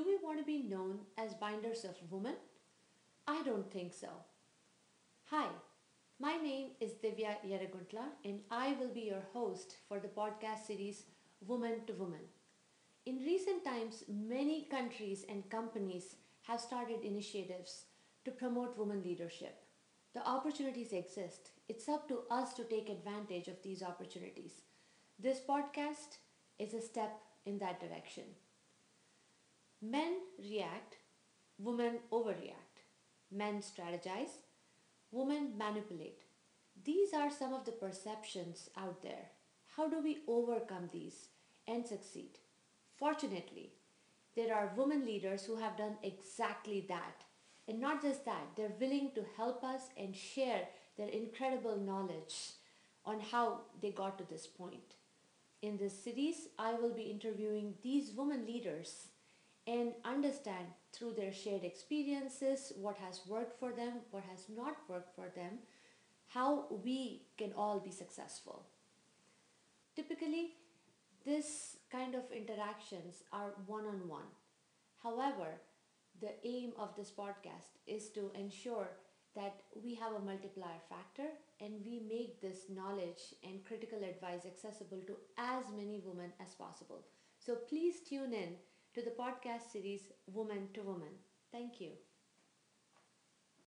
Do we want to be known as binders of women? I don't think so. Hi, my name is Divya Yeraguntla and I will be your host for the podcast series Woman to Woman. In recent times, many countries and companies have started initiatives to promote women leadership. The opportunities exist. It's up to us to take advantage of these opportunities. This podcast is a step in that direction. Men react, women overreact. Men strategize, women manipulate. These are some of the perceptions out there. How do we overcome these and succeed? Fortunately, there are women leaders who have done exactly that. And not just that, they're willing to help us and share their incredible knowledge on how they got to this point. In this series, I will be interviewing these women leaders and understand through their shared experiences what has worked for them, what has not worked for them, how we can all be successful. Typically, this kind of interactions are one-on-one. However, the aim of this podcast is to ensure that we have a multiplier factor and we make this knowledge and critical advice accessible to as many women as possible. So please tune in to the podcast series Woman to Woman. Thank you.